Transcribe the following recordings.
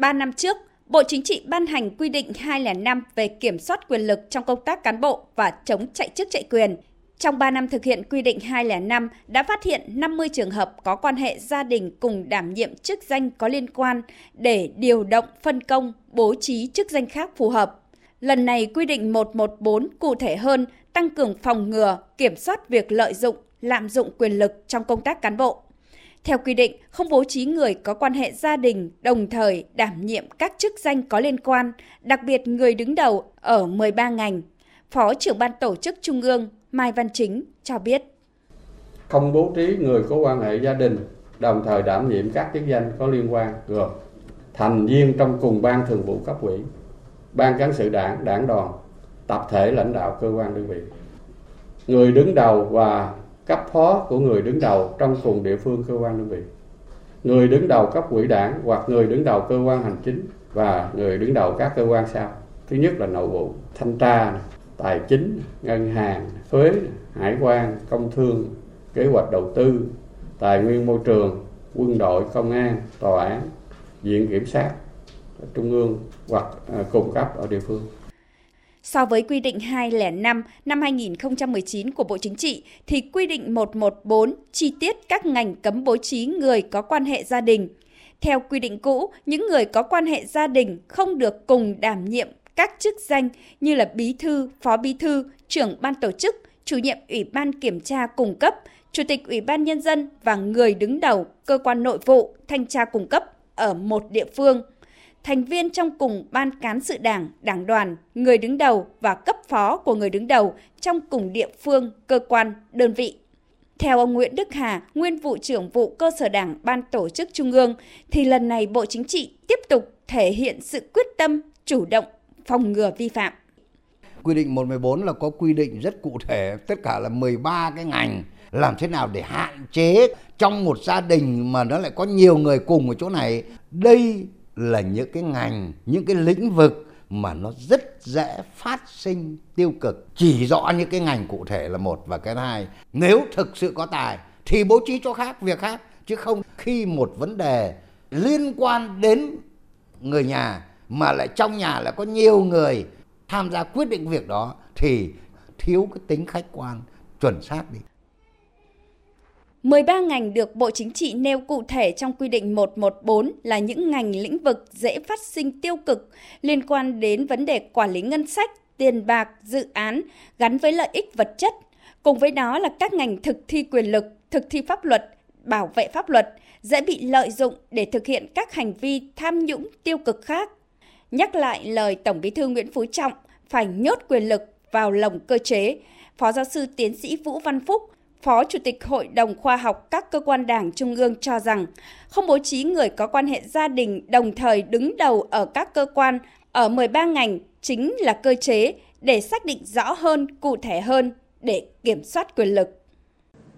3 năm trước, Bộ Chính trị ban hành quy định 205 về kiểm soát quyền lực trong công tác cán bộ và chống chạy chức chạy quyền. Trong 3 năm thực hiện quy định 205 đã phát hiện 50 trường hợp có quan hệ gia đình cùng đảm nhiệm chức danh có liên quan để điều động phân công, bố trí chức danh khác phù hợp. Lần này quy định 114 cụ thể hơn tăng cường phòng ngừa, kiểm soát việc lợi dụng, lạm dụng quyền lực trong công tác cán bộ. Theo quy định, không bố trí người có quan hệ gia đình đồng thời đảm nhiệm các chức danh có liên quan, đặc biệt người đứng đầu ở 13 ngành. Phó trưởng ban tổ chức Trung ương Mai Văn Chính cho biết. Không bố trí người có quan hệ gia đình đồng thời đảm nhiệm các chức danh có liên quan gồm thành viên trong cùng ban thường vụ cấp ủy, ban cán sự đảng, đảng đoàn, tập thể lãnh đạo cơ quan đơn vị. Người đứng đầu và cấp phó của người đứng đầu trong cùng địa phương cơ quan đơn vị. Người đứng đầu cấp quỹ đảng hoặc người đứng đầu cơ quan hành chính và người đứng đầu các cơ quan sau. Thứ nhất là nội vụ, thanh tra, tài chính, ngân hàng, thuế, hải quan, công thương, kế hoạch đầu tư, tài nguyên môi trường, quân đội, công an, tòa án, viện kiểm sát trung ương hoặc à, cung cấp ở địa phương. So với quy định 205 năm 2019 của Bộ Chính trị thì quy định 114 chi tiết các ngành cấm bố trí người có quan hệ gia đình. Theo quy định cũ, những người có quan hệ gia đình không được cùng đảm nhiệm các chức danh như là bí thư, phó bí thư, trưởng ban tổ chức, chủ nhiệm ủy ban kiểm tra cung cấp, chủ tịch ủy ban nhân dân và người đứng đầu cơ quan nội vụ, thanh tra cung cấp ở một địa phương – thành viên trong cùng ban cán sự đảng, đảng đoàn, người đứng đầu và cấp phó của người đứng đầu trong cùng địa phương, cơ quan, đơn vị. Theo ông Nguyễn Đức Hà, nguyên vụ trưởng vụ cơ sở đảng ban tổ chức trung ương, thì lần này Bộ Chính trị tiếp tục thể hiện sự quyết tâm, chủ động, phòng ngừa vi phạm. Quy định 114 là có quy định rất cụ thể, tất cả là 13 cái ngành làm thế nào để hạn chế trong một gia đình mà nó lại có nhiều người cùng ở chỗ này. Đây là những cái ngành, những cái lĩnh vực mà nó rất dễ phát sinh tiêu cực. Chỉ rõ những cái ngành cụ thể là một và cái hai. Nếu thực sự có tài, thì bố trí cho khác, việc khác. Chứ không khi một vấn đề liên quan đến người nhà mà lại trong nhà lại có nhiều người tham gia quyết định việc đó, thì thiếu cái tính khách quan, chuẩn xác đi. 13 ngành được Bộ Chính trị nêu cụ thể trong quy định 114 là những ngành lĩnh vực dễ phát sinh tiêu cực liên quan đến vấn đề quản lý ngân sách, tiền bạc, dự án gắn với lợi ích vật chất. Cùng với đó là các ngành thực thi quyền lực, thực thi pháp luật, bảo vệ pháp luật dễ bị lợi dụng để thực hiện các hành vi tham nhũng tiêu cực khác. Nhắc lại lời Tổng Bí thư Nguyễn Phú Trọng phải nhốt quyền lực vào lồng cơ chế, Phó giáo sư tiến sĩ Vũ Văn Phúc, Phó Chủ tịch Hội đồng Khoa học các cơ quan đảng Trung ương cho rằng không bố trí người có quan hệ gia đình đồng thời đứng đầu ở các cơ quan ở 13 ngành chính là cơ chế để xác định rõ hơn, cụ thể hơn để kiểm soát quyền lực.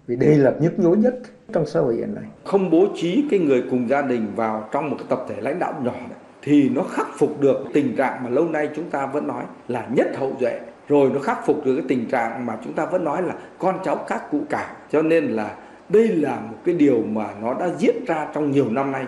Vì đây là nhức nhối nhất trong xã hội hiện nay. Không bố trí cái người cùng gia đình vào trong một cái tập thể lãnh đạo nhỏ thì nó khắc phục được tình trạng mà lâu nay chúng ta vẫn nói là nhất hậu duệ rồi nó khắc phục được cái tình trạng mà chúng ta vẫn nói là con cháu các cụ cả cho nên là đây là một cái điều mà nó đã diễn ra trong nhiều năm nay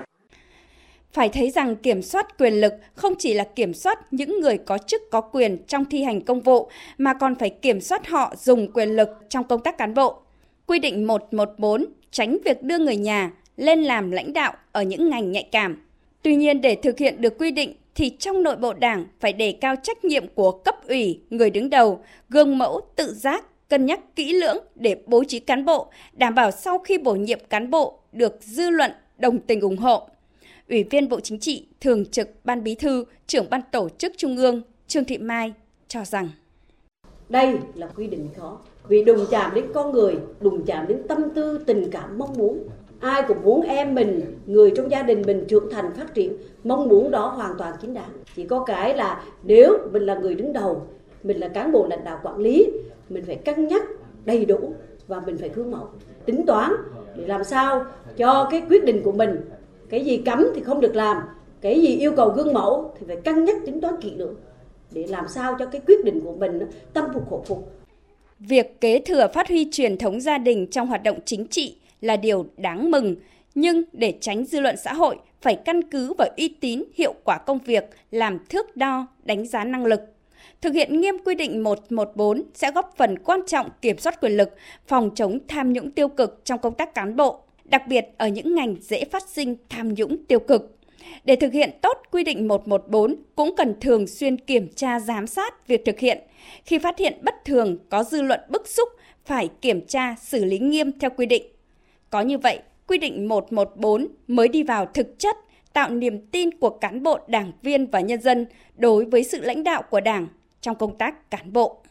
phải thấy rằng kiểm soát quyền lực không chỉ là kiểm soát những người có chức, có quyền trong thi hành công vụ, mà còn phải kiểm soát họ dùng quyền lực trong công tác cán bộ. Quy định 114 tránh việc đưa người nhà lên làm lãnh đạo ở những ngành nhạy cảm. Tuy nhiên, để thực hiện được quy định thì trong nội bộ đảng phải đề cao trách nhiệm của cấp ủy, người đứng đầu, gương mẫu tự giác, cân nhắc kỹ lưỡng để bố trí cán bộ, đảm bảo sau khi bổ nhiệm cán bộ được dư luận đồng tình ủng hộ. Ủy viên Bộ Chính trị, Thường trực Ban Bí thư, trưởng Ban Tổ chức Trung ương Trương Thị Mai cho rằng đây là quy định khó vì đùng chạm đến con người, đùng chạm đến tâm tư, tình cảm, mong muốn ai cũng muốn em mình, người trong gia đình mình trưởng thành, phát triển, mong muốn đó hoàn toàn chính đáng. Chỉ có cái là nếu mình là người đứng đầu, mình là cán bộ lãnh đạo quản lý, mình phải cân nhắc đầy đủ và mình phải gương mẫu, tính toán để làm sao cho cái quyết định của mình, cái gì cấm thì không được làm, cái gì yêu cầu gương mẫu thì phải cân nhắc tính toán kỹ lưỡng để làm sao cho cái quyết định của mình tâm phục khẩu phục. Việc kế thừa phát huy truyền thống gia đình trong hoạt động chính trị là điều đáng mừng. Nhưng để tránh dư luận xã hội phải căn cứ vào uy tín, hiệu quả công việc làm thước đo, đánh giá năng lực. Thực hiện nghiêm quy định 114 sẽ góp phần quan trọng kiểm soát quyền lực, phòng chống tham nhũng tiêu cực trong công tác cán bộ, đặc biệt ở những ngành dễ phát sinh tham nhũng tiêu cực. Để thực hiện tốt quy định 114 cũng cần thường xuyên kiểm tra giám sát việc thực hiện. Khi phát hiện bất thường có dư luận bức xúc phải kiểm tra xử lý nghiêm theo quy định. Có như vậy, quy định 114 mới đi vào thực chất, tạo niềm tin của cán bộ, đảng viên và nhân dân đối với sự lãnh đạo của Đảng trong công tác cán bộ.